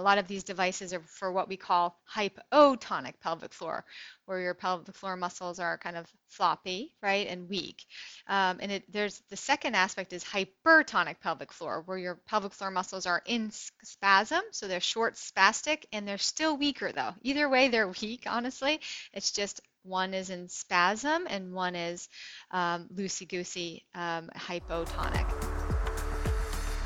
A lot of these devices are for what we call hypotonic pelvic floor, where your pelvic floor muscles are kind of floppy, right, and weak. Um, and it, there's the second aspect is hypertonic pelvic floor, where your pelvic floor muscles are in spasm, so they're short spastic, and they're still weaker though. Either way, they're weak. Honestly, it's just one is in spasm and one is um, loosey goosey um, hypotonic.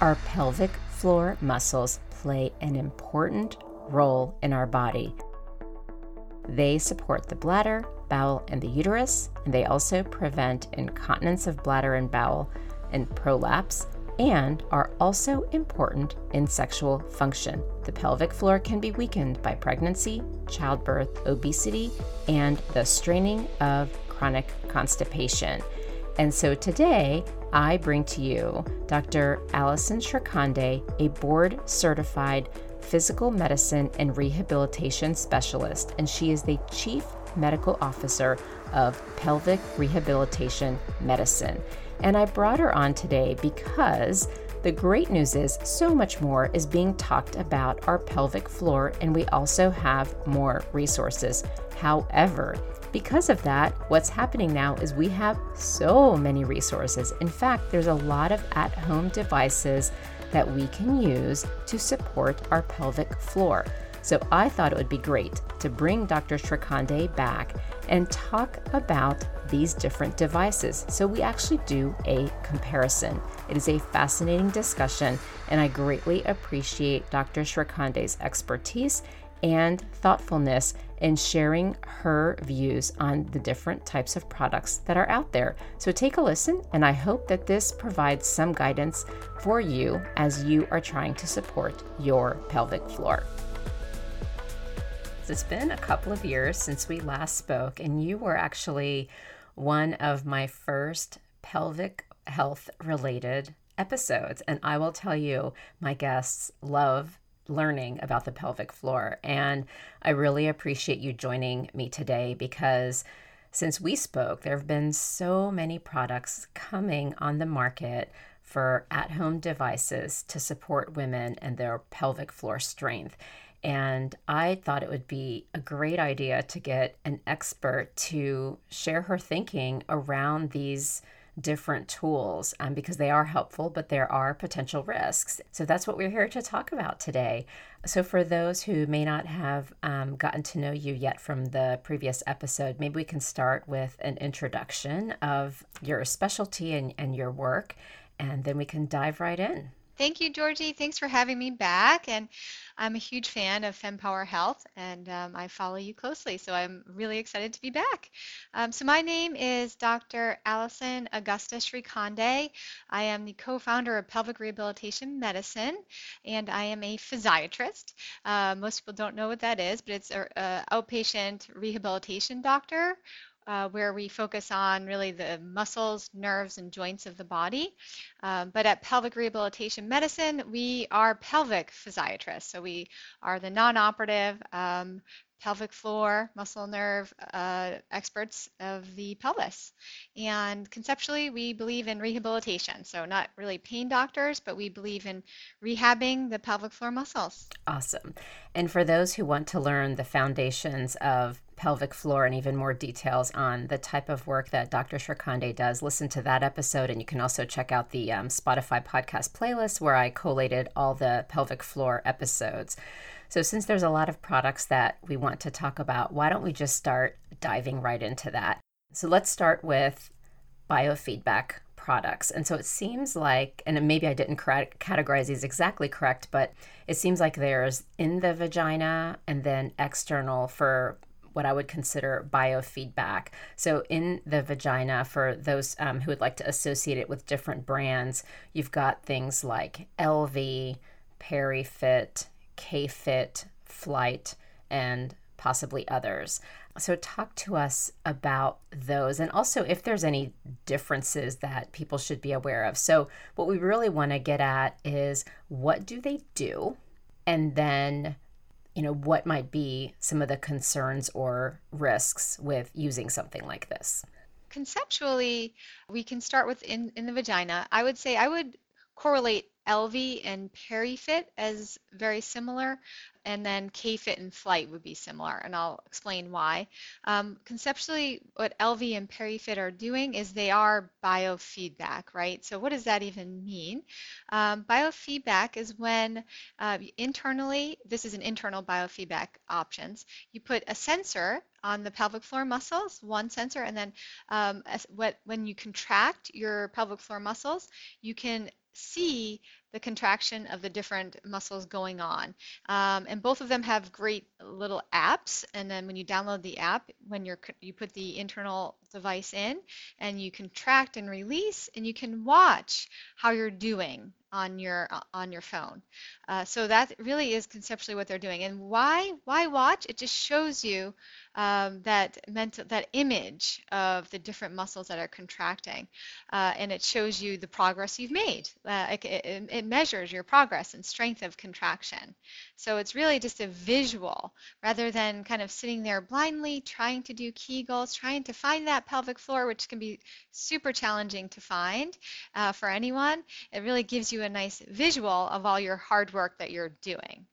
Our pelvic floor muscles play an important role in our body. They support the bladder, bowel, and the uterus, and they also prevent incontinence of bladder and bowel and prolapse, and are also important in sexual function. The pelvic floor can be weakened by pregnancy, childbirth, obesity, and the straining of chronic constipation. And so today, I bring to you Dr. Allyson Shrikhande, a board certified physical medicine and rehabilitation specialist, and she is the chief medical officer of pelvic rehabilitation medicine. And I brought her on today because the great news is so much more is being talked about our pelvic floor, and we also have more resources. However, because of that, what's happening now is we have so many resources. In fact, there's a lot of at home devices that we can use to support our pelvic floor. So I thought it would be great to bring Dr. Shrikhande back and talk about these different devices. So we actually do a comparison. It is a fascinating discussion, and I greatly appreciate Dr. Shrikhande's expertise and thoughtfulness in sharing her views on the different types of products that are out there. So take a listen, and I hope that this provides some guidance for you as you are trying to support your pelvic floor. It's been a couple of years since we last spoke, and you were actually one of my first pelvic health related episodes. And I will tell you, my guests love learning about the pelvic floor. And I really appreciate you joining me today because since we spoke, there have been so many products coming on the market for at home devices to support women and their pelvic floor strength. And I thought it would be a great idea to get an expert to share her thinking around these different tools um, because they are helpful, but there are potential risks. So that's what we're here to talk about today. So, for those who may not have um, gotten to know you yet from the previous episode, maybe we can start with an introduction of your specialty and, and your work, and then we can dive right in. Thank you, Georgie. Thanks for having me back. And I'm a huge fan of FemPower Health, and um, I follow you closely, so I'm really excited to be back. Um, so my name is Dr. Allyson Augusta Shrikhande. I am the co-founder of Pelvic Rehabilitation Medicine, and I am a physiatrist. Uh, most people don't know what that is, but it's an outpatient rehabilitation doctor uh, where we focus on really the muscles, nerves, and joints of the body. Um, but at Pelvic Rehabilitation Medicine, we are pelvic physiatrists. So we are the non-operative um, pelvic floor, muscle nerve uh, experts of the pelvis. And conceptually, we believe in rehabilitation. So, not really pain doctors, but we believe in rehabbing the pelvic floor muscles. Awesome. And for those who want to learn the foundations of pelvic floor and even more details on the type of work that Dr. Shrikhande does, listen to that episode. And you can also check out the um, Spotify podcast playlist where I collated all the pelvic floor episodes. So, since there's a lot of products that we want to talk about, why don't we just start diving right into that? So, let's start with biofeedback products. And so it seems like, and maybe I didn't categorize these exactly correct, but it seems like there's in the vagina and then external for what I would consider biofeedback. So, in the vagina, for those um, who would like to associate it with different brands, you've got things like Elvie, PeriFit, K-Fit, Flyte, and possibly others. So, talk to us about those and also if there's any differences that people should be aware of. So, what we really want to get at is what do they do? And then, you know, what might be some of the concerns or risks with using something like this? Conceptually, we can start with in, in the vagina. I would say I would correlate Elvie and PeriFit as very similar, and then KFit and Flyte would be similar, and I'll explain why. Um, conceptually, what Elvie and PeriFit are doing is they are biofeedback, right? So what does that even mean? Um, biofeedback is when uh, internally, this is an internal biofeedback options, you put a sensor on the pelvic floor muscles, one sensor, and then um, what, when you contract your pelvic floor muscles, you can see the contraction of the different muscles going on. Um, and both of them have great little apps. And then when you download the app, when you're you put the internal device in and you contract and release, and you can watch how you're doing on your uh, on your phone. Uh, so that really is conceptually what they're doing. And why why watch? It just shows you um, that mental that image of the different muscles that are contracting, uh, and it shows you the progress you've made. Uh, it, it, it measures your progress and strength of contraction. So it's really just a visual rather than kind of sitting there blindly trying to do Kegels, trying to find that pelvic floor, which can be super challenging to find uh, for anyone. It really gives you a nice visual of all your hard work that you're doing.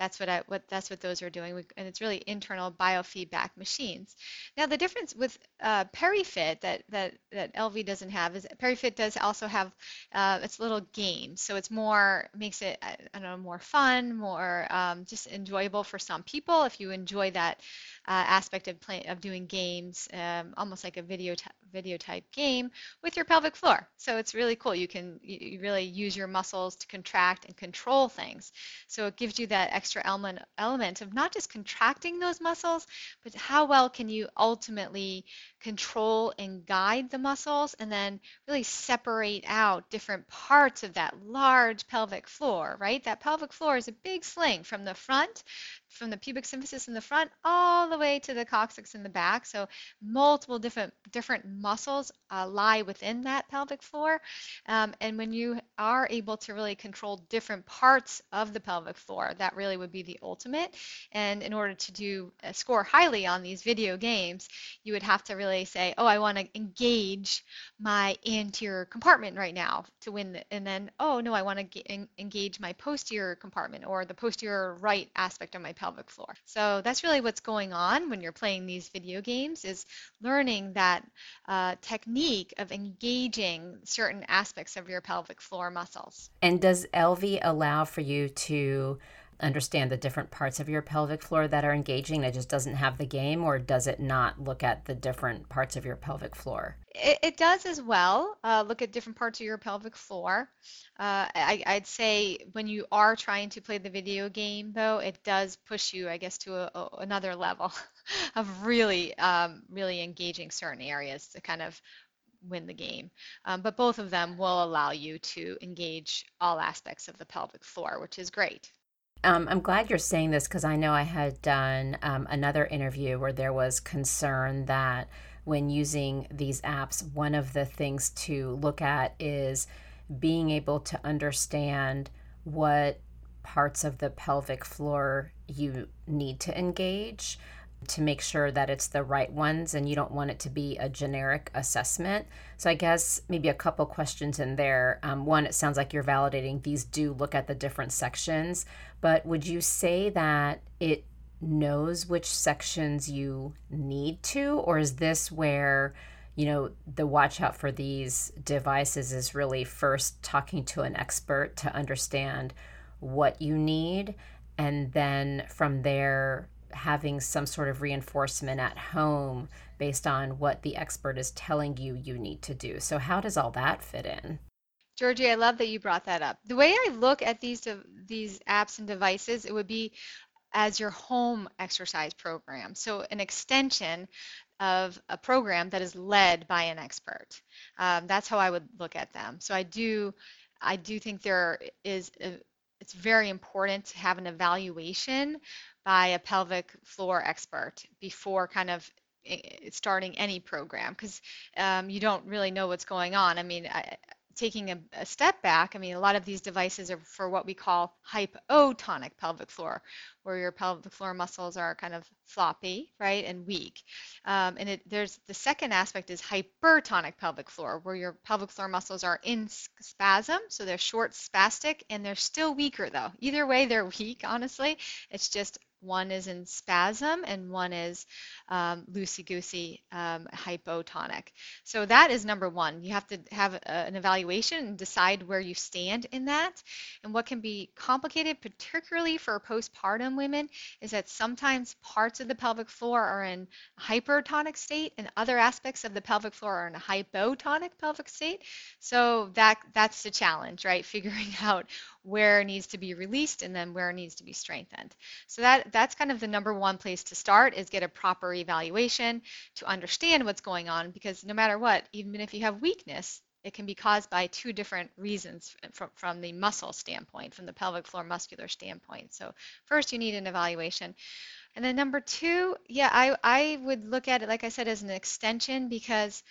That's what I what that's what those are doing, and it's really internal biofeedback machines. Now the difference with uh, PeriFit that that that Elvie doesn't have is PeriFit does also have uh, its little games, so it's more makes it I don't know more fun, more um, just enjoyable for some people. If you enjoy that uh, aspect of play, of doing games, um, almost like a video video type game with your pelvic floor. So it's really cool. You can you really use your muscles to contract and control things. So it gives you that extra element element of not just contracting those muscles, but how well can you ultimately control and guide the muscles and then really separate out different parts of that large pelvic floor, right? That pelvic floor is a big sling from the front from the pubic symphysis in the front all the way to the coccyx in the back. So multiple different different muscles uh, lie within that pelvic floor. Um, and when you are able to really control different parts of the pelvic floor, that really would be the ultimate. And in order to do uh, score highly on these video games, you would have to really say, oh, I want to engage my anterior compartment right now to win. The, and then, oh, no, I want to engage my posterior compartment or the posterior right aspect of my pelvic floor. So that's really what's going on when you're playing these video games is learning that uh, technique of engaging certain aspects of your pelvic floor muscles. And does Elvie allow for you to understand the different parts of your pelvic floor that are engaging it just doesn't have the game or does it not look at the different parts of your pelvic floor it, it does as well uh, look at different parts of your pelvic floor uh, I, would say when you are trying to play the video game though it does push you i guess to a, a, another level of really um, really engaging certain areas to kind of win the game. Um, but both of them will allow you to engage all aspects of the pelvic floor, which is great. Um, I'm glad you're saying this because I know I had done um, another interview where there was concern that when using these apps, one of the things to look at is being able to understand what parts of the pelvic floor you need to engage to make sure that it's the right ones and you don't want it to be a generic assessment. So, I guess maybe a couple questions in there. Um, one, it sounds like you're validating these do look at the different sections, but would you say that it knows which sections you need to, or is this where? You know, the watch out for these devices is really first talking to an expert to understand what you need. And then from there, having some sort of reinforcement at home based on what the expert is telling you you need to do. So, how does all that fit in? Georgie, I love that you brought that up. The way I look at these these apps and devices, it would be as your home exercise program. So, an extension of a program that is led by an expert. Um, that's how I would look at them. So, I do I do think there is a, it's very important to have an evaluation by a pelvic floor expert before kind of eh, starting any program because um, you don't really know what's going on. I mean, I, taking a, a, step back, I mean, a lot of these devices are for what we call hypotonic pelvic floor, where your pelvic floor muscles are kind of floppy, right, and weak. Um, and it, there's the second aspect is hypertonic pelvic floor, where your pelvic floor muscles are in spasm, so they're short spastic, and they're still weaker though. Either way, they're weak, honestly. It's just one is in spasm and one is um, loosey-goosey um, hypotonic. So that is number one. You have to have a, an evaluation and decide where you stand in that. And what can be complicated, particularly for postpartum women, is that sometimes parts of the pelvic floor are in hypertonic state and other aspects of the pelvic floor are in a hypotonic pelvic state. So that that's the challenge, right? Figuring out where needs to be released and then where needs to be strengthened. So that that's kind of the number one place to start is get a proper evaluation to understand what's going on because no matter what, even if you have weakness, it can be caused by two different reasons from, from the muscle standpoint, from the pelvic floor muscular standpoint. So first you need an evaluation. And then number two, yeah, I, I would look at it, like I said, as an extension because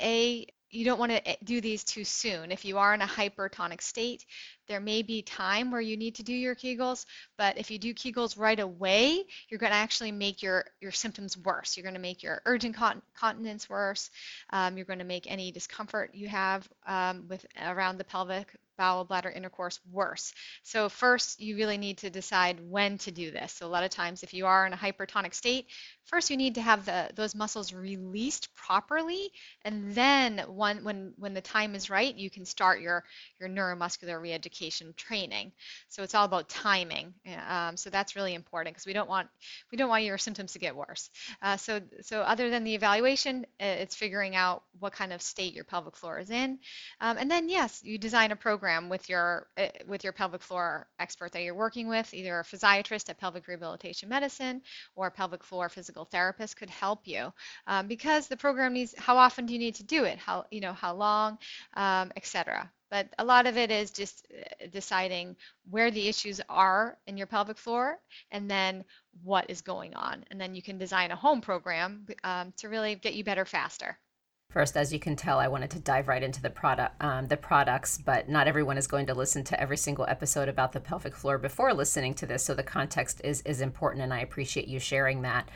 A, you don't want to eh, do these too soon. If you are in a hypertonic state, there may be time where you need to do your Kegels, but if you do Kegels right away, you're going to actually make your, your symptoms worse. You're going to make your urgent continence worse. Um, you're going to make any discomfort you have um, with around the pelvic bowel bladder intercourse worse. So first, you really need to decide when to do this. So a lot of times, if you are in a hypertonic state, first you need to have the, those muscles released properly, and then when, when, when the time is right, you can start your, your neuromuscular reeducation training. So it's all about timing. Um, so that's really important because we don't want we don't want your symptoms to get worse. Uh, so so other than the evaluation, it's figuring out what kind of state your pelvic floor is in, um, and then yes, you design a program with your uh, with your pelvic floor expert that you're working with, either a physiatrist at Pelvic Rehabilitation Medicine or a pelvic floor physical therapist could help you um, because the program needs. How often do you need to do it? How you know how long, um, etc. But a lot of it is just uh, deciding where the issues are in your pelvic floor and then what is going on. And then you can design a home program um, to really get you better faster. First, as you can tell, I wanted to dive right into the product, um, the products, but not everyone is going to listen to every single episode about the pelvic floor before listening to this. So the context is is important, and I appreciate you sharing that.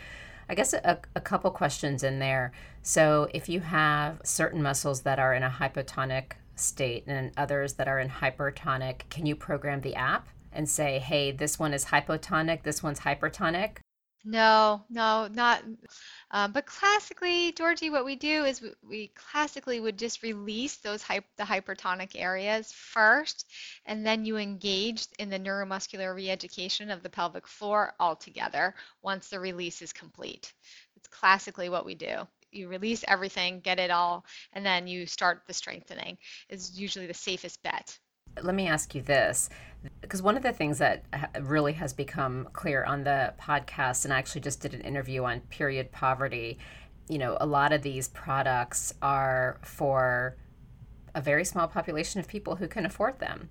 I guess a, a couple questions in there. So if you have certain muscles that are in a hypotonic state and others that are in hypertonic, can you program the app and say, hey, this one is hypotonic, this one's hypertonic? No, no, not. Um, but classically, Georgie, what we do is we, we classically would just release those hy- the hypertonic areas first, and then you engage in the neuromuscular reeducation of the pelvic floor altogether once the release is complete. It's classically what we do you release everything, get it all, and then you start the strengthening is usually the safest bet. Let me ask you this because one of the things that really has become clear on the podcast, and I actually just did an interview on period poverty, you know, a lot of these products are for a very small population of people who can afford them.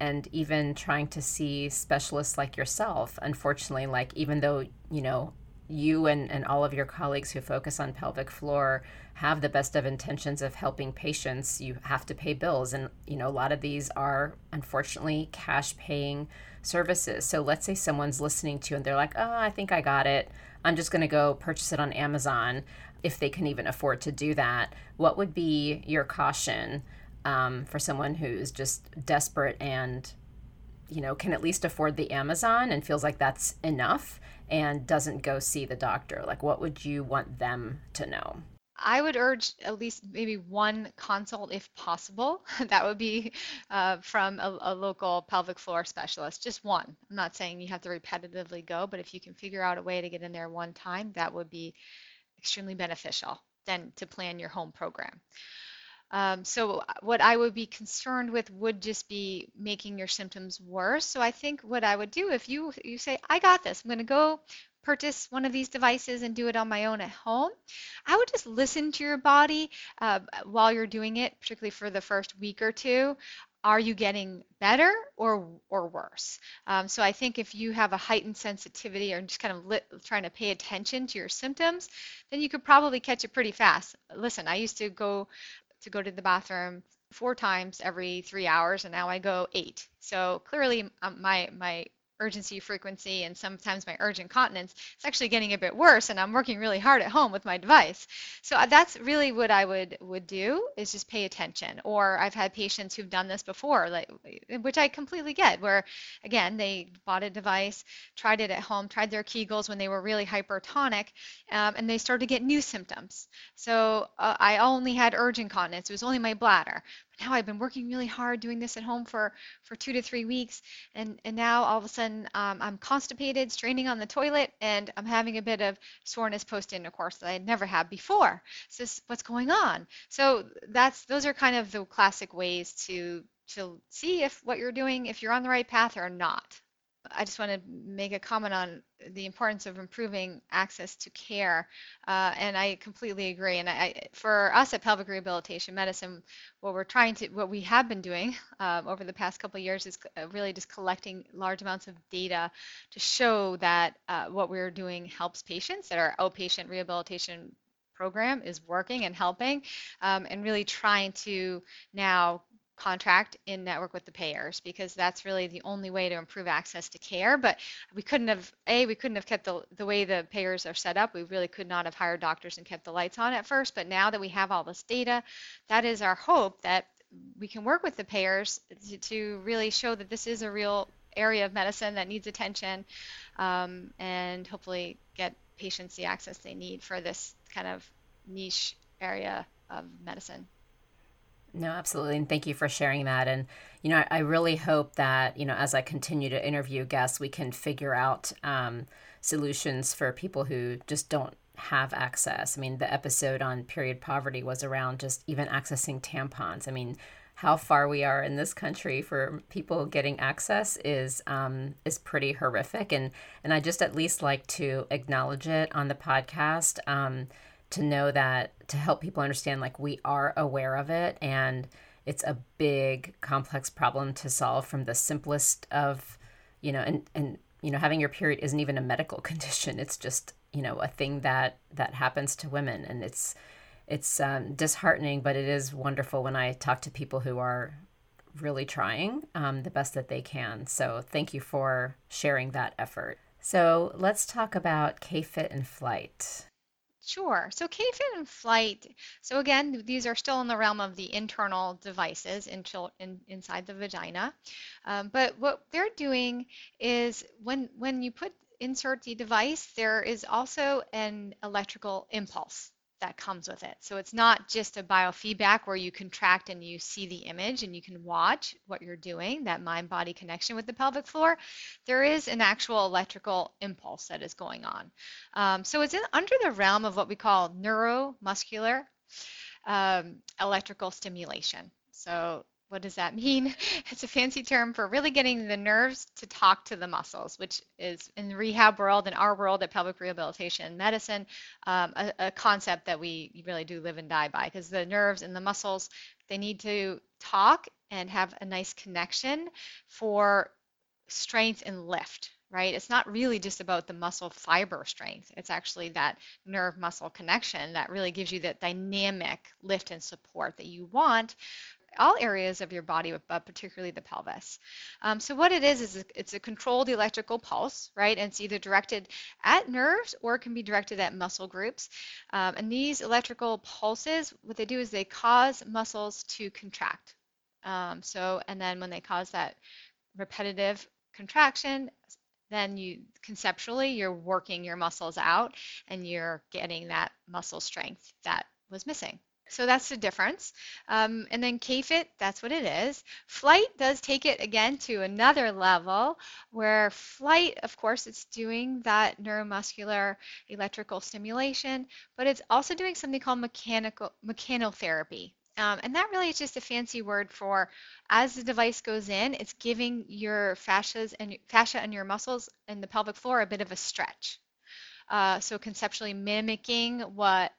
And even trying to see specialists like yourself unfortunately like even though you know you and, and all of your colleagues who focus on pelvic floor have the best of intentions of helping patients you have to pay bills. And you know a lot of these are unfortunately cash paying services. So let's say someone's listening to you and they're like oh i think i got it. I'm just going to go purchase it on amazon if they can even afford to do that what would be your caution um, for someone who's just desperate and you know can at least afford the amazon and feels like that's enough and doesn't go see the doctor? Like, what would you want them to know? I would urge at least maybe one consult if possible. that would be uh, from a, a, local pelvic floor specialist, just one. I'm not saying you have to repetitively go, but if you can figure out a way to get in there one time, that would be extremely beneficial then to plan your home program. Um, so uh, what I would be concerned with would just be making your symptoms worse. So I think what I would do if you you say I got this, I'm going to go purchase one of these devices and do it on my own at home, I would just listen to your body uh, while you're doing it, particularly for the first week or two. Are you getting better or or worse? Um, so I think if you have a heightened sensitivity or just kind of lit, trying to pay attention to your symptoms, then you could probably catch it pretty fast. Listen, I used to go to go to the bathroom four times every three hours, and now I go eight. So clearly, um, my my urgency frequency and sometimes my urgent continence, it's actually getting a bit worse and I'm working really hard at home with my device. So uh, that's really what I would would do is just pay attention. Or I've had patients who've done this before, like which I completely get, where again they bought a device, tried it at home, tried their Kegels when they were really hypertonic, um, and they started to get new symptoms. So uh, I only had urgent continence; it was only my bladder now I've been working really hard doing this at home for for two to three weeks, and and now all of a sudden um, I'm constipated, straining on the toilet, and I'm having a bit of soreness post intercourse that I never had before. So this, what's going on? So that's those are kind of the classic ways to to see if what you're doing, if you're on the right path or not. I just want to make a comment on the importance of improving access to care, uh, and I completely agree. And I, for us at Pelvic Rehabilitation Medicine, what we're trying to, what we have been doing um, over the past couple of years is uh, really just collecting large amounts of data to show that uh, what we're doing helps patients, that our outpatient rehabilitation program is working and helping, um, and really trying to now contract in network with the payers because that's really the only way to improve access to care. But we couldn't have a we couldn't have kept the the way the payers are set up. We really could not have hired doctors and kept the lights on at first. But now that we have all this data that is our hope that we can work with the payers to, to really show that this is a real area of medicine that needs attention um, and hopefully get patients the access they need for this kind of niche area of medicine no, absolutely. And thank you for sharing that. And, you know, I, I really hope that, you know, as I continue to interview guests, we can figure out um, solutions for people who just don't have access. I mean, the episode on period poverty was around just even accessing tampons. I mean, how far we are in this country for people getting access is um, is pretty horrific, and and I just at least like to acknowledge it on the podcast. Um, to know that to help people understand like we are aware of it and it's a big complex problem to solve from the simplest of you know and and you know having your period isn't even a medical condition. It's just you know a thing that that happens to women and it's it's um, disheartening but it is wonderful when i talk to people who are really trying um, the best that they can. So thank you for sharing that effort. So let's talk about k-fit and Flyte Sure. So K-fit and Flyte. So again, these are still in the realm of the internal devices in, in, inside the vagina. Um, but what they're doing is when when you put insert the device, there is also an electrical impulse that comes with it. So it's not just a biofeedback where you contract and you see the image and you can watch what you're doing, that mind body connection with the pelvic floor. There is an actual electrical impulse that is going on. Um, so it's in, under the realm of what we call neuromuscular um, electrical stimulation. So what does that mean? It's a fancy term for really getting the nerves to talk to the muscles, which is in the rehab world, in our world at pelvic rehabilitation medicine, um, a, a, concept that we really do live and die by because the nerves and the muscles, they need to talk and have a nice connection for strength and lift, right? It's not really just about the muscle fiber strength. It's actually that nerve muscle connection that really gives you that dynamic lift and support that you want all areas of your body, but particularly the pelvis. Um, so what it is is it's a controlled electrical pulse, right? And it's either directed at nerves or it can be directed at muscle groups. Um, and these electrical pulses, what they do is they cause muscles to contract. Um, so and then when they cause that repetitive contraction, then you conceptually you're working your muscles out and you're getting that muscle strength that was missing. So that's the difference. Um, and then K-fit, that's what it is. Flyte does take it again to another level where Flyte, of course, it's doing that neuromuscular electrical stimulation, but it's also doing something called mechanical mechanotherapy. Um, and that really is just a fancy word for as the device goes in, it's giving your fascias and fascia and your muscles and the pelvic floor a bit of a stretch. Uh, so conceptually mimicking what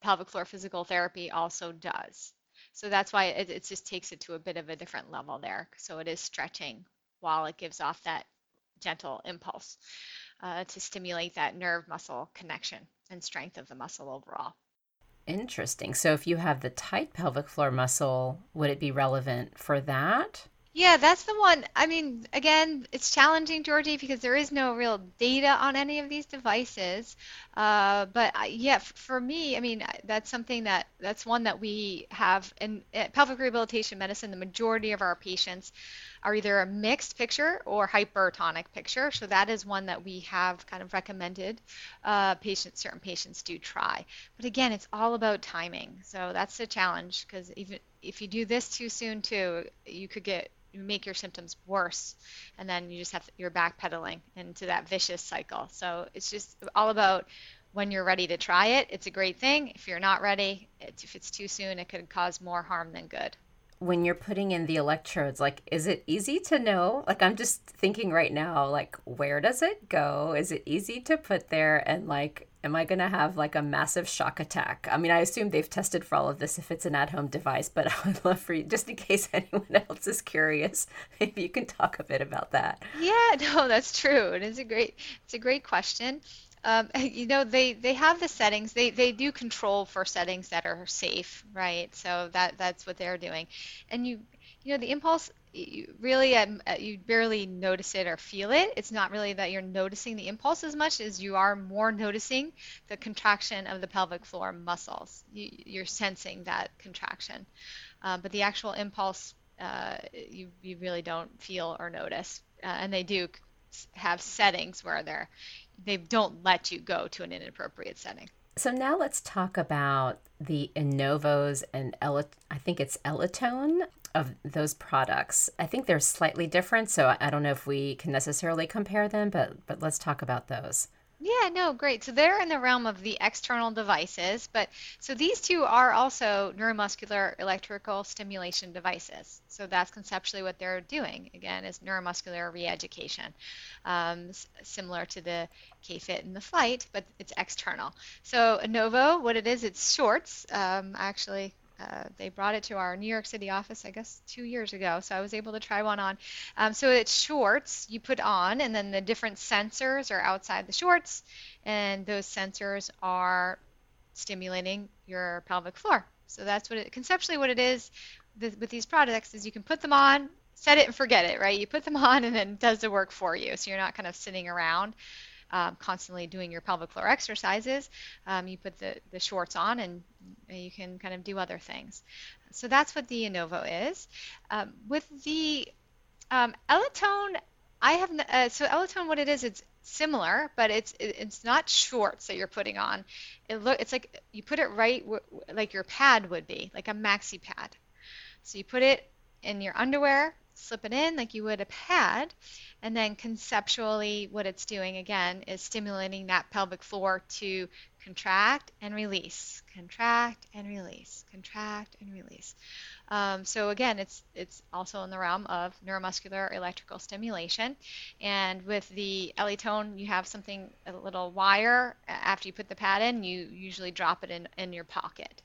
pelvic floor physical therapy also does. So that's why it, it just takes it to a bit of a different level there. So it is stretching while it gives off that gentle impulse uh, to stimulate that nerve muscle connection and strength of the muscle overall. Interesting. So if you have the tight pelvic floor muscle, would it be relevant for that? Yeah, that's the one. I mean, again, it's challenging, Georgie, because there is no real data on any of these devices. Uh, but yeah, f- for me, I mean, that's something that that's one that we have in pelvic rehabilitation medicine. The majority of our patients are either a mixed picture or hypertonic picture. So that is one that we have kind of recommended uh, patients, certain patients do try. But again, it's all about timing. So that's the challenge because even if you do this too soon too, you could get make your symptoms worse and then you just have you're backpedaling into that vicious cycle. So it's just all about when you're ready to try it. It's a great thing. If you're not ready it's, if it's too soon it could cause more harm than good. When you're putting in the electrodes like is it easy to know? Like i'm just thinking right now like where does it go? Is it easy to put there? And like am i going to have like a massive shock attack? I mean i assume they've tested for all of this if it's an at-home device but i would love for you just in case anyone else is curious maybe you can talk a bit about that. Yeah no that's true it is a great it's a great question. Um, you know they they have the settings they they do control for settings that are safe right? So that that's what they're doing. And you you know the impulse you really um, uh, you barely notice it or feel it. It's not really that you're noticing the impulse as much as you are more noticing the contraction of the pelvic floor muscles. You, you're sensing that contraction. Uh, but the actual impulse uh, you, you really don't feel or notice. Uh, and they do have settings where they're they don't let you go to an inappropriate setting. So now let's talk about the Innovos and El- I think it's Elitone of those products. I think they're slightly different, so I don't know if we can necessarily compare them, but but let's talk about those. Yeah, no, great. So they're in the realm of the external devices, but so these two are also neuromuscular electrical stimulation devices. So that's conceptually what they're doing. Again, is neuromuscular reeducation, um, similar to the K-Fit and the Flyte, but it's external. So Innovo, what it is, it's shorts. Um, actually, uh, they brought it to our New York City office, I guess, two years ago. So I was able to try one on. Um, so it's shorts you put on, and then the different sensors are outside the shorts, and those sensors are stimulating your pelvic floor. So that's what it conceptually what it is with these products is you can put them on, set it and forget it, right? You put them on and then it does the work for you. So you're not kind of sitting around um, constantly doing your pelvic floor exercises, um, you put the, the shorts on and you can kind of do other things. So that's what the Innovo is. Um, with the um, Elitone, I have uh, so Elitone. What it is, it's similar, but it's it's not shorts that you're putting on. It look it's like you put it right w- like your pad would be, like a maxi pad. So you put it in your underwear, slip it in like you would a pad, and then conceptually, what it's doing again is stimulating that pelvic floor to contract and release, contract and release, contract and release. Um, so again, it's it's also in the realm of neuromuscular electrical stimulation. And with the Elitone, you have something a little wire after you put the pad in. You usually drop it in in your pocket.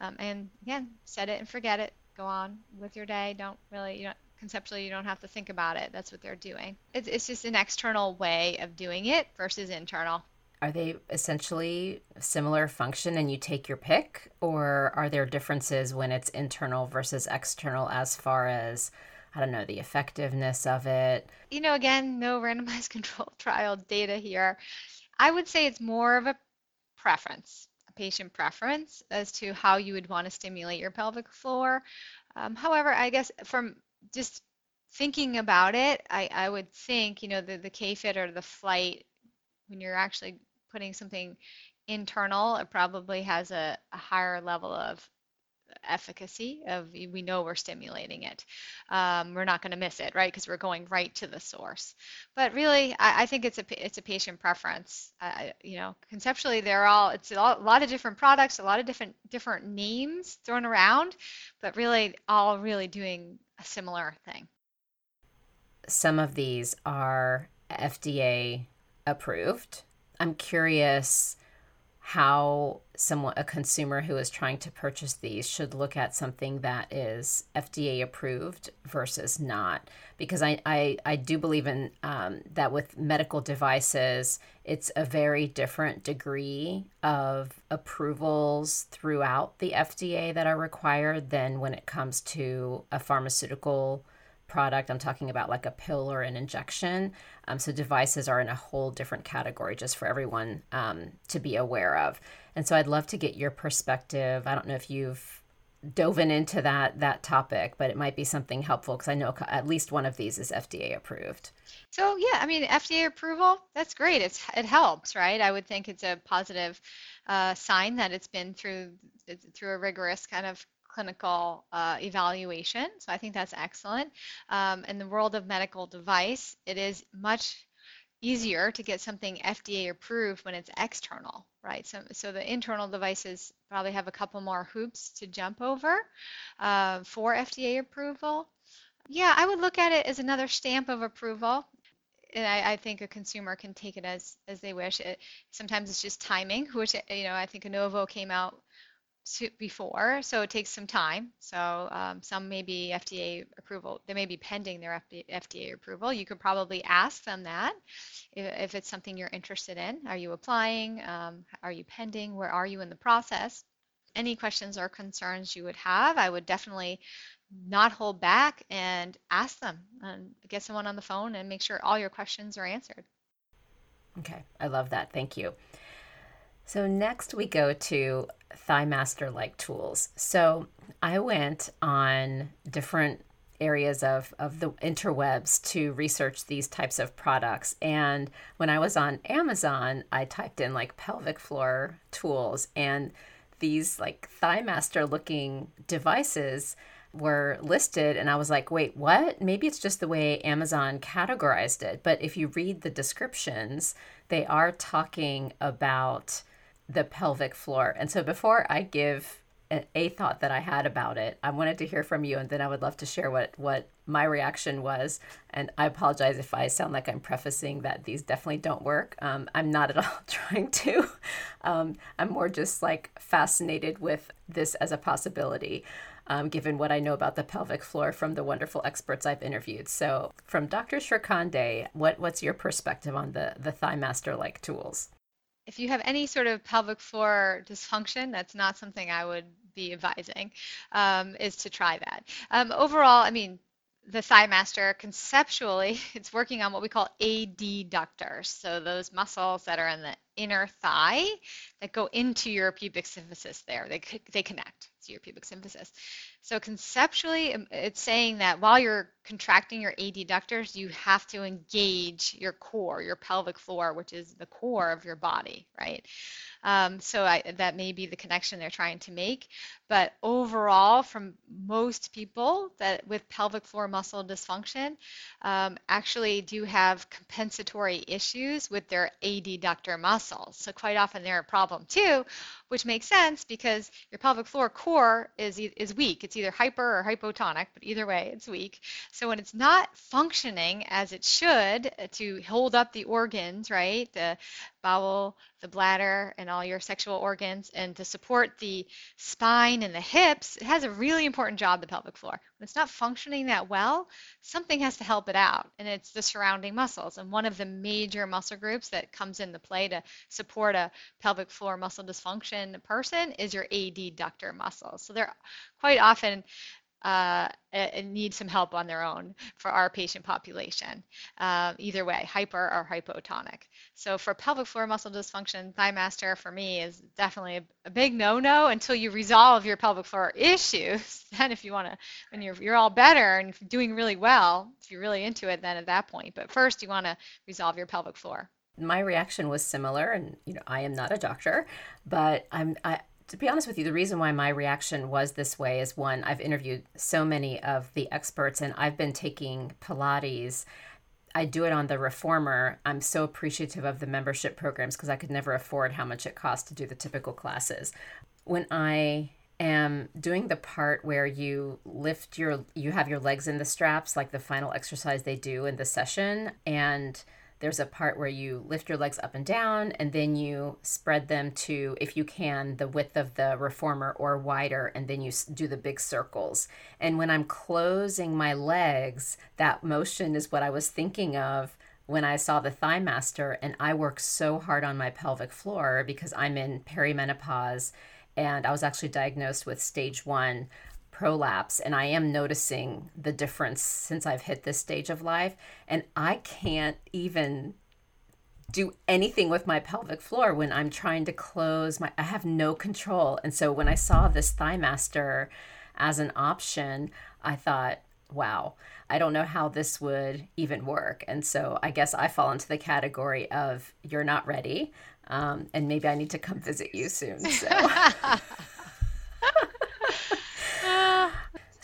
Um, and again, set it and forget it. Go on with your day. Don't really you don't conceptually you don't have to think about it. That's what they're doing. It's, it's just an external way of doing it versus internal. Are they essentially similar function and you take your pick or are there differences when it's internal versus external as far as i don't know the effectiveness of it? You know again no randomized controlled trial data here. I would say it's more of a preference a patient preference as to how you would want to stimulate your pelvic floor. Um, however i guess from just thinking about it, I, I would think, you know, the, the K-fit or the Flyte, when you're actually putting something internal, it probably has a, a higher level of efficacy of we know we're stimulating it. Um, we're not going to miss it right because we're going right to the source. But really I, I, think it's a it's a patient preference. Uh, you know conceptually they're all it's a lot of different products a lot of different different names thrown around but really all really doing a similar thing. Some of these are FDA approved. I'm curious how someone a consumer who is trying to purchase these should look at something that is FDA approved versus not. Because I I, I do believe in um, that with medical devices it's a very different degree of approvals throughout the FDA that are required than when it comes to a pharmaceutical product. I'm talking about like a pill or an injection. Um, so devices are in a whole different category just for everyone um, to be aware of. And so I'd love to get your perspective. I don't know if you've dove into that that topic, but it might be something helpful because I know at least one of these is FDA approved. So yeah, I mean FDA approval, that's great. It's it helps, right? I would think it's a positive uh, sign that it's been through through a rigorous kind of clinical uh, evaluation. So I think that's excellent. Um, in the world of medical device, it is much easier to get something FDA approved when it's external, right? So, so the internal devices probably have a couple more hoops to jump over uh, for FDA approval. Yeah, I would look at it as another stamp of approval. And I, I think a consumer can take it as as they wish. It, sometimes it's just timing, which you know I think Innovo came out before, so it takes some time. So um, some may be FDA approval. They may be pending their FDA approval. You could probably ask them that if, it's something you're interested in. Are you applying? Um, are you pending? Where are you in the process? Any questions or concerns you would have, I would definitely not hold back and ask them and get someone on the phone and make sure all your questions are answered. Okay, I love that. Thank you. So next we go to ThighMaster like tools. So I went on different areas of, of the interwebs to research these types of products. And when I was on Amazon, I typed in like pelvic floor tools and these like ThighMaster looking devices were listed and I was like, wait, what? Maybe it's just the way Amazon categorized it. But if you read the descriptions, they are talking about the pelvic floor. And so before I give a, a thought that I had about it, I wanted to hear from you, and then I would love to share what what my reaction was. And I apologize if I sound like I'm prefacing that these definitely don't work. Um, I'm not at all trying to. Um, I'm more just like fascinated with this as a possibility. Um, given what I know about the pelvic floor from the wonderful experts I've interviewed. So, from Dr. Shrikhande, what, what's your perspective on the, the Thigh Master like tools? If you have any sort of pelvic floor dysfunction, that's not something I would be advising, um, is to try that. Um, overall, I mean, the ThighMaster conceptually, it's working on what we call adductors. So those muscles that are in the inner thigh that go into your pubic symphysis there, they, they connect your pubic symphysis. So conceptually, um, it's saying that while you're contracting your adductors, you have to engage your core, your pelvic floor, which is the core of your body, right? Um, so I, that may be the connection they're trying to make. But overall, from most people that with pelvic floor muscle dysfunction, um, actually do have compensatory issues with their adductor muscles. So quite often they're a problem too, which makes sense because your pelvic floor core is is weak. It's either hyper or hypotonic, but either way, it's weak. So when it's not functioning as it should to hold up the organs, right, the bowel, the bladder, and all your sexual organs, and to support the spine and the hips, it has a really important job, the pelvic floor. When it's not functioning that well, something has to help it out, and it's the surrounding muscles. And one of the major muscle groups that comes into play to support a pelvic floor muscle dysfunction person is your adductor muscles. So they're quite often uh, need some help on their own for our patient population. Uh, either way, hyper or hypotonic. So for pelvic floor muscle dysfunction, ThighMaster for me is definitely a, a big no-no until you resolve your pelvic floor issues. then if you want to, when you're, you're all better and doing really well, if you're really into it, then at that point. But first you want to resolve your pelvic floor my reaction was similar and you know i am not a doctor but i'm I, to be honest with you, the reason why my reaction was this way is one, I've interviewed so many of the experts and I've been taking Pilates. I do it on the reformer. I'm so appreciative of the membership programs because I could never afford how much it costs to do the typical classes. When I am doing the part where you lift your you have your legs in the straps like the final exercise they do in the session and there's a part where you lift your legs up and down, and then you spread them to, if you can, the width of the reformer or wider, and then you do the big circles. And when I'm closing my legs, that motion is what I was thinking of when I saw the Thigh Master, and I work so hard on my pelvic floor because I'm in perimenopause and I was actually diagnosed with stage one prolapse and I am noticing the difference since I've hit this stage of life and I can't even do anything with my pelvic floor when I'm trying to close my I have no control and so when I saw this thigh master as an option I thought wow I don't know how this would even work. And so I guess I fall into the category of you're not ready. Um, and maybe I need to come visit you soon. So.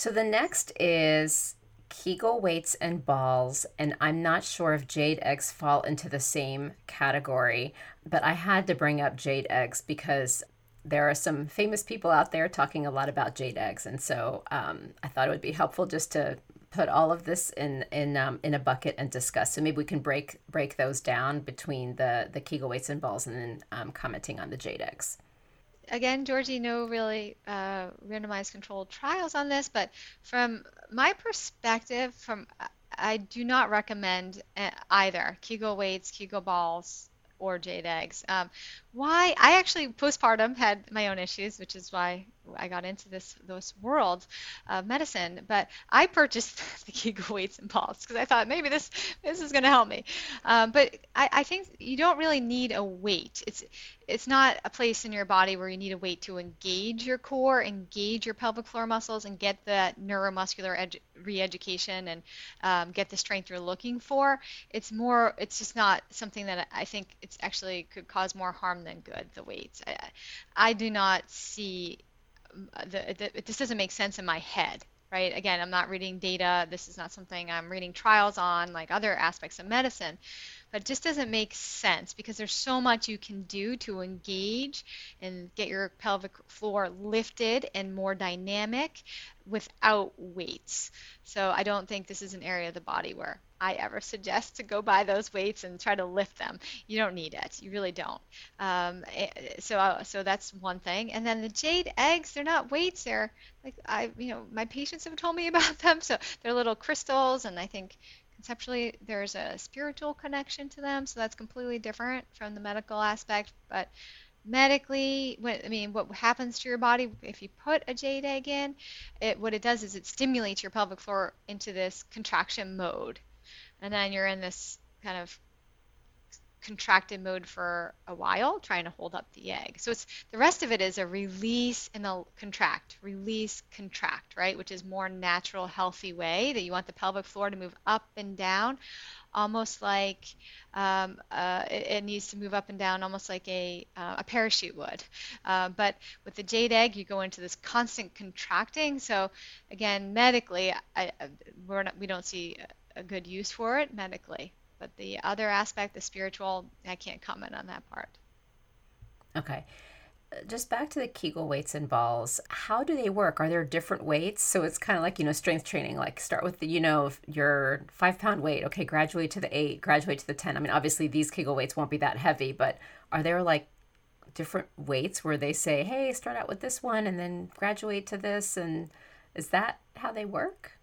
so the next is Kegel weights and balls. And I'm not sure if jade eggs fall into the same category, but I had to bring up jade eggs because there are some famous people out there talking a lot about jade eggs. And so um, I thought it would be helpful just to put all of this in in um, in a bucket and discuss. So maybe we can break break those down between the the Kegel weights and balls, and then um, commenting on the jade eggs. Again, Georgie, no really uh, randomized controlled trials on this, but from my perspective, from I do not recommend uh, either Kegel weights, Kegel balls, or jade eggs. Um, why? I actually postpartum had my own issues, which is why I got into this this world of medicine. But I purchased the Kegel weights and balls because I thought maybe this this is going to help me. Um, but I, I think you don't really need a weight. It's it's not a place in your body where you need a weight to engage your core, engage your pelvic floor muscles, and get that neuromuscular edu- re-education and um, get the strength you're looking for. It's more. It's just not something that I think it's actually could cause more harm than good. The weights. I, I do not see um, the, the, this doesn't make sense in my head right again i'm not reading data this is not something i'm reading trials on like other aspects of medicine but it just doesn't make sense because there's so much you can do to engage and get your pelvic floor lifted and more dynamic without weights. So I don't think this is an area of the body where I ever suggest to go buy those weights and try to lift them. You don't need it. You really don't. Um, eh, so uh, so that's one thing. And then the jade eggs, they're not weights. They're like I, you know, my patients have told me about them. So they're little crystals, and I think conceptually there's a spiritual connection to them so that's completely different from the medical aspect but medically what i mean what happens to your body if you put a jade egg in it what it does is it stimulates your pelvic floor into this contraction mode. And then you're in this kind of contracted mode for a while, trying to hold up the egg. So it's the rest of it is a release and a contract, release, contract, right? Which is more natural, healthy way that you want the pelvic floor to move up and down, almost like um, uh, it, it, needs to move up and down, almost like a uh, a parachute would. Uh, but with the jade egg, you go into this constant contracting. So again, medically, I, we're not, we don't see a good use for it medically. But the other aspect, the spiritual, I can't comment on that part. Okay. Just back to the Kegel weights and balls. How do they work? Are there different weights? So it's kind of like, you know, strength training, like start with the, you know, your five pound weight. Okay, graduate to the eight, graduate to the 10. I mean, obviously these Kegel weights won't be that heavy, but are there like different weights where they say, hey, start out with this one and then graduate to this? And is that how they work?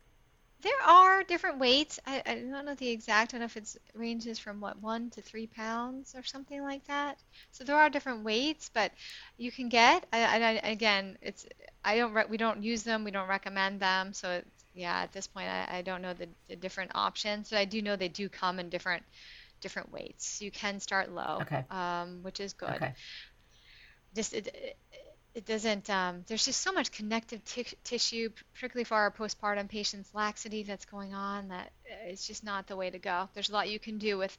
There are different weights. I, I don't know the exact. I don't know if it ranges from what one to three pounds or something like that. So there are different weights, but you can get. I, I, again, it's I don't re- we don't use them. We don't recommend them. So yeah, at this point, I, I don't know the, the different options, but I do know they do come in different different weights. You can start low, okay. um, which is good. Okay. Just it, it doesn't um, there's just so much connective t- tissue particularly for our postpartum patients laxity that's going on that uh, it's just not the way to go. There's a lot you can do with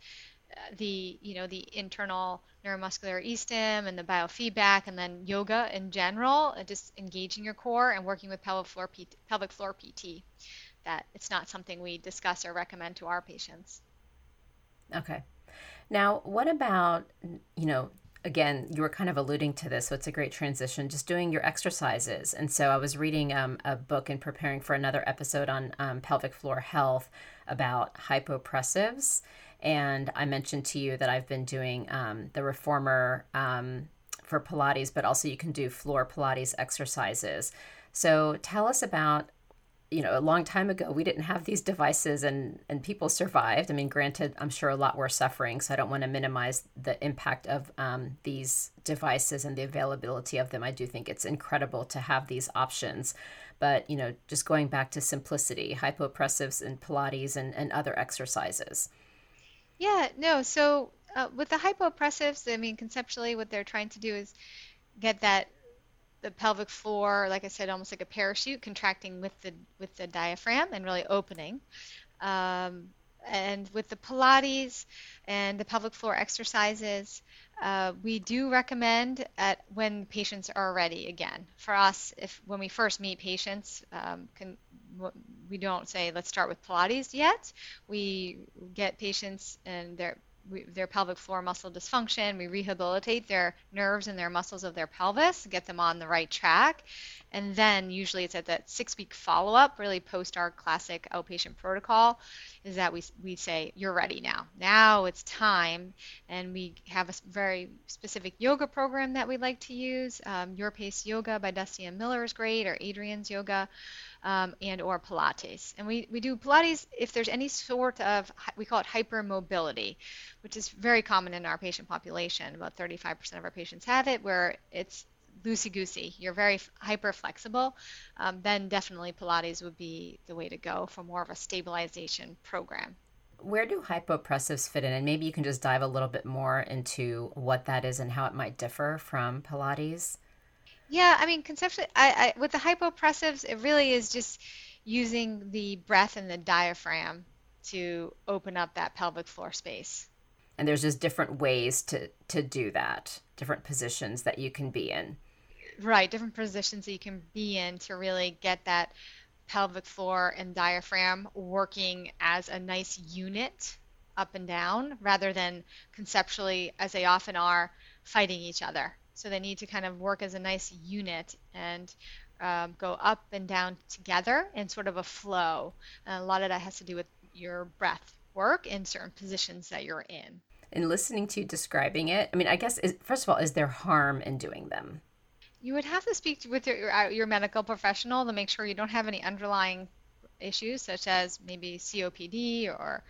uh, the you know the internal neuromuscular e-stim and the biofeedback and then yoga in general uh, just engaging your core and working with pelvic floor PT, pelvic floor pt that it's not something we discuss or recommend to our patients. Okay. Now what about you know again, you were kind of alluding to this, so it's a great transition, just doing your exercises. And so I was reading um, a book and preparing for another episode on um, pelvic floor health about hypopressives. And I mentioned to you that I've been doing um, the reformer um, for Pilates, but also you can do floor Pilates exercises. So tell us about you know, a long time ago, we didn't have these devices and, and people survived. I mean, granted, I'm sure a lot were suffering, so I don't want to minimize the impact of um, these devices and the availability of them. I do think it's incredible to have these options. But, you know, just going back to simplicity, hypopressives and Pilates and, and other exercises. Yeah, no, so uh, with the hypopressives, I mean, conceptually, what they're trying to do is get that the pelvic floor, like I said, almost like a parachute, contracting with the with the diaphragm and really opening. Um, and with the Pilates and the pelvic floor exercises, uh, we do recommend at when patients are ready. Again, for us, if when we first meet patients, um, can, we don't say let's start with Pilates yet. We get patients and their we, their pelvic floor muscle dysfunction. We rehabilitate their nerves and their muscles of their pelvis, get them on the right track. And then usually it's at that six week follow up, really post our classic outpatient protocol, is that we, we say, You're ready now. Now it's time. And we have a very specific yoga program that we like to use. Um, Your Pace Yoga by Dustienne Miller is great, or Adriene's Yoga um, and or Pilates. And we, we do Pilates if there's any sort of, we call it hypermobility, which is very common in our patient population. About 35% of our patients have it, where it's loosey-goosey. You're very hyper flexible. Um, then definitely Pilates would be the way to go for more of a stabilization program. Where do hypopressives fit in? And maybe you can just dive a little bit more into what that is and how it might differ from Pilates. Yeah, I mean, conceptually, I, I, with the hypopressives, it really is just using the breath and the diaphragm to open up that pelvic floor space. And there's just different ways to to do that, different positions that you can be in. Right, different positions that you can be in to really get that pelvic floor and diaphragm working as a nice unit up and down rather than conceptually, as they often are, fighting each other. So they need to kind of work as a nice unit and um, go up and down together in sort of a flow. And a lot of that has to do with your breath work in certain positions that you're in. In listening to describing it, I mean, I guess, is, first of all, is there harm in doing them? You would have to speak with your, uh, your medical professional to make sure you don't have any underlying issues, such as maybe COPD or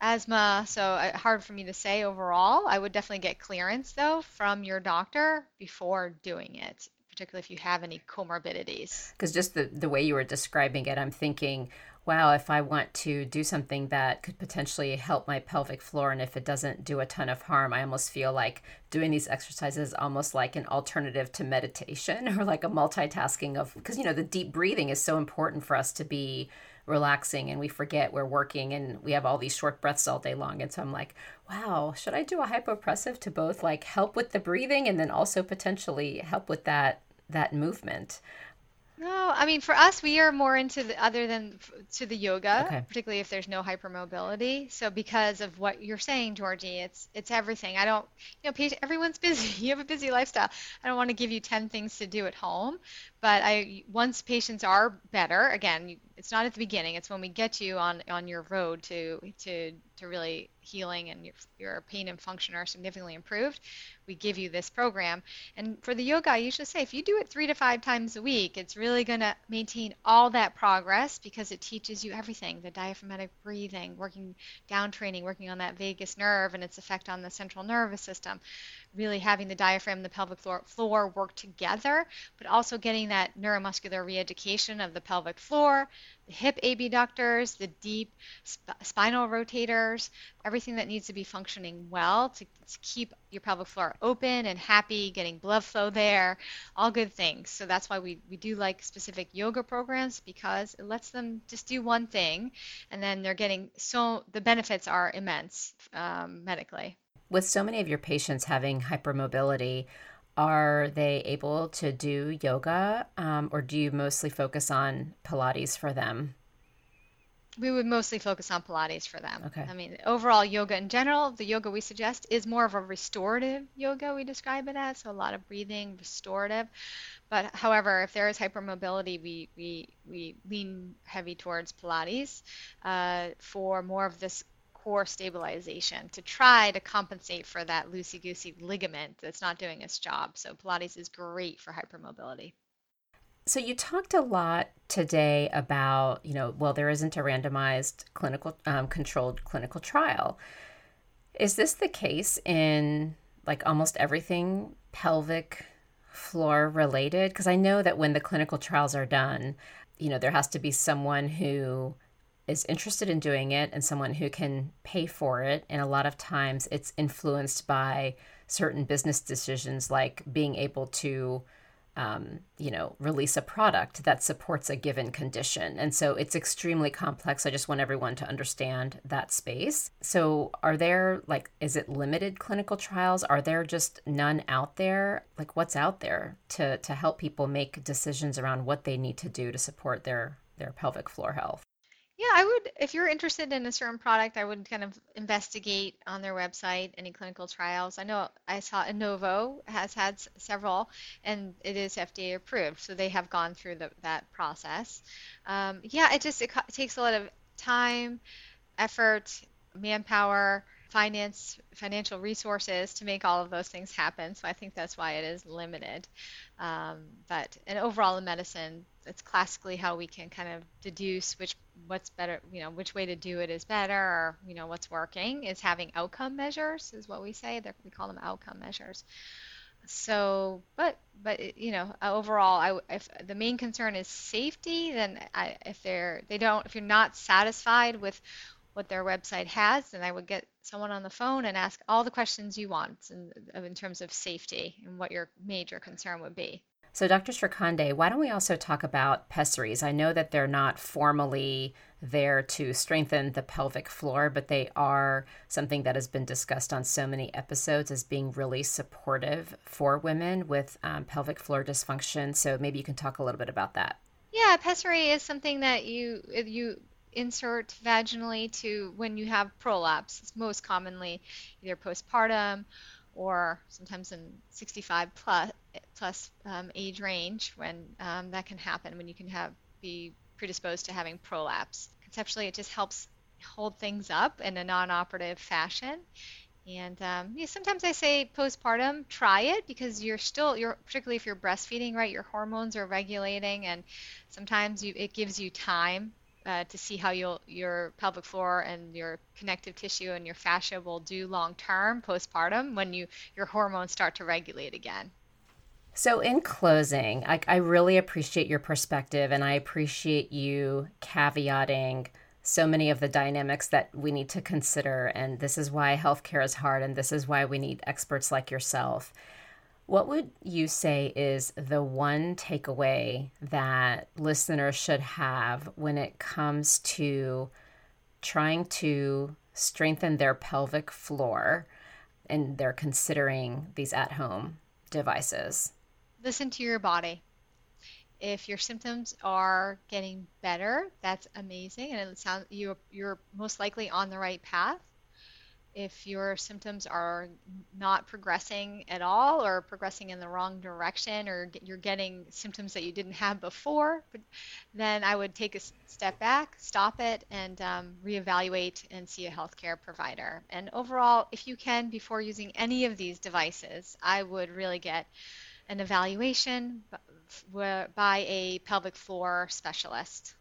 asthma, so uh, hard for me to say overall. I would definitely get clearance though from your doctor before doing it, particularly if you have any comorbidities. Because just the, the way you were describing it, I'm thinking, wow, if I want to do something that could potentially help my pelvic floor, and if it doesn't do a ton of harm, I almost feel like doing these exercises almost like an alternative to meditation or like a multitasking of, because, you know, the deep breathing is so important for us to be relaxing and we forget we're working and we have all these short breaths all day long. And so I'm like, wow, should I do a hypopressive to both like help with the breathing and then also potentially help with that that movement? No, I mean for us, we are more into the other than to the yoga, okay. particularly if there's no hypermobility. So because of what you're saying, Georgie, it's it's everything. I don't, you know, everyone's busy. You have a busy lifestyle. I don't want to give you 10 things to do at home, but I once patients are better, again, it's not at the beginning. It's when we get you on on your road to to to really healing and your, your pain and function are significantly improved, we give you this program. And for the yoga, I usually say if you do it three to five times a week, it's really going to maintain all that progress because it teaches you everything the diaphragmatic breathing, working down training, working on that vagus nerve and its effect on the central nervous system, really having the diaphragm and the pelvic floor, floor work together, but also getting that neuromuscular reeducation of the pelvic floor, the hip abductors, the deep sp- spinal rotators, everything that needs to be functioning well to, to, keep your pelvic floor open and happy, getting blood flow there, all good things. So that's why we, we do like specific yoga programs because it lets them just do one thing and then they're getting so the benefits are immense um, medically. With so many of your patients having hypermobility, are they able to do yoga um, or do you mostly focus on Pilates for them? We would mostly focus on Pilates for them. Okay. I mean, overall yoga in general, the yoga we suggest is more of a restorative yoga, we describe it as. So a lot of breathing, restorative. But however, if there is hypermobility, we, we, we lean heavy towards Pilates uh, for more of this core stabilization to try to compensate for that loosey goosey ligament that's not doing its job. So Pilates is great for hypermobility. So you talked a lot today about, you know, well, there isn't a randomized clinical um, controlled clinical trial. Is this the case in like almost everything pelvic floor related? Because I know that when the clinical trials are done, you know, there has to be someone who is interested in doing it and someone who can pay for it. And a lot of times it's influenced by certain business decisions like being able to um, you know, release a product that supports a given condition. And so it's extremely complex. I just want everyone to understand that space. So, are there like, is it limited clinical trials? Are there just none out there? Like, what's out there to, to help people make decisions around what they need to do to support their, their pelvic floor health? Yeah, I would, if you're interested in a certain product, I would kind of investigate on their website any clinical trials. I know I saw Innovo has had several, and it is FDA approved, so they have gone through the, that process. Um, yeah, it just it, co- takes a lot of time, effort, manpower, finance, financial resources to make all of those things happen. So I think that's why it is limited. Um, but and overall in medicine, it's classically how we can kind of deduce which what's better, you know, which way to do it is better, or you know what's working is having outcome measures is what we say. They're, we call them outcome measures. So, but but you know, overall, I, if the main concern is safety, then I, if they're they don't if you're not satisfied with what their website has, and I would get someone on the phone and ask all the questions you want in, in terms of safety and what your major concern would be. So, Dr. Shrikhande, why don't we also talk about pessaries? I know that they're not formally there to strengthen the pelvic floor, but they are something that has been discussed on so many episodes as being really supportive for women with um, pelvic floor dysfunction. So, maybe you can talk a little bit about that. Yeah, pessary is something that you you insert vaginally to when you have prolapse. It's most commonly either postpartum or sometimes in 65 plus, plus um, age range when um, that can happen when you can have be predisposed to having prolapse. Conceptually, it just helps hold things up in a non-operative fashion. And um, yeah, sometimes I say postpartum, try it because you're still, you're particularly if you're breastfeeding, right? Your hormones are regulating, and sometimes you, it gives you time uh, to see how your pelvic floor and your connective tissue and your fascia will do long term postpartum when you your hormones start to regulate again. So, in closing, I, I really appreciate your perspective and I appreciate you caveating so many of the dynamics that we need to consider. And this is why healthcare is hard, and this is why we need experts like yourself. What would you say is the one takeaway that listeners should have when it comes to trying to strengthen their pelvic floor and they're considering these at home devices? Listen to your body. If your symptoms are getting better, that's amazing, and it sounds you you're most likely on the right path if your symptoms are not progressing at all or progressing in the wrong direction or you're getting symptoms that you didn't have before, then I would take a step back, stop it, and um, reevaluate and see a healthcare provider. And overall, if you can, before using any of these devices, I would really get an evaluation by a pelvic floor specialist.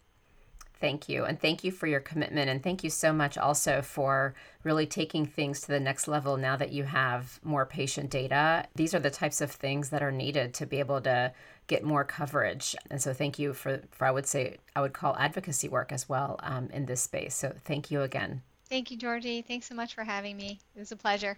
Thank you. And thank you for your commitment. And thank you so much also for really taking things to the next level now that you have more patient data. These are the types of things that are needed to be able to get more coverage. And so thank you for, for I would say, I would call advocacy work as well um, in this space. So thank you again. Thank you, Georgie. Thanks so much for having me. It was a pleasure.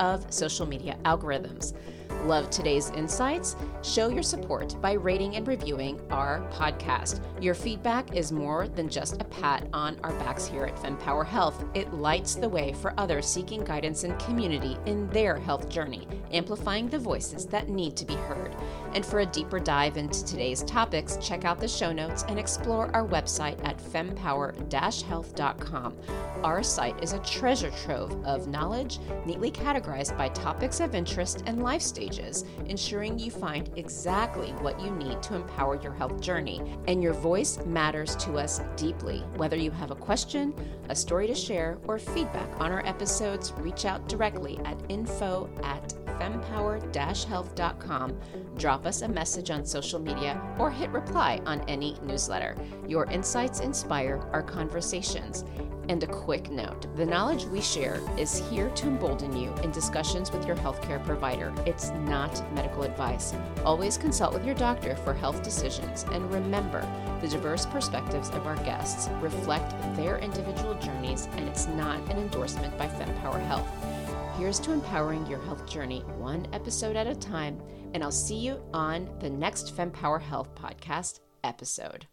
of social media algorithms. Love today's insights? Show your support by rating and reviewing our podcast. Your feedback is more than just a pat on our backs here at FemPower Health. It lights the way for others seeking guidance and community in their health journey, amplifying the voices that need to be heard. And for a deeper dive into today's topics, check out the show notes and explore our website at fempower-health.com. Our site is a treasure trove of knowledge, neatly categorized by topics of interest and life stages ensuring you find exactly what you need to empower your health journey. And your voice matters to us deeply. Whether you have a question, a story to share, or feedback on our episodes, reach out directly at info at fempower-health.com, drop us a message on social media, or hit reply on any newsletter. Your insights inspire our conversations. And a quick note the knowledge we share is here to embolden you in discussions with your healthcare provider. It's not medical advice. Always consult with your doctor for health decisions, and remember the diverse perspectives of our guests reflect their individual journeys, and it's not an endorsement by FemPower Health. Here's to empowering your health journey one episode at a time, and I'll see you on the next FemPower Health podcast episode.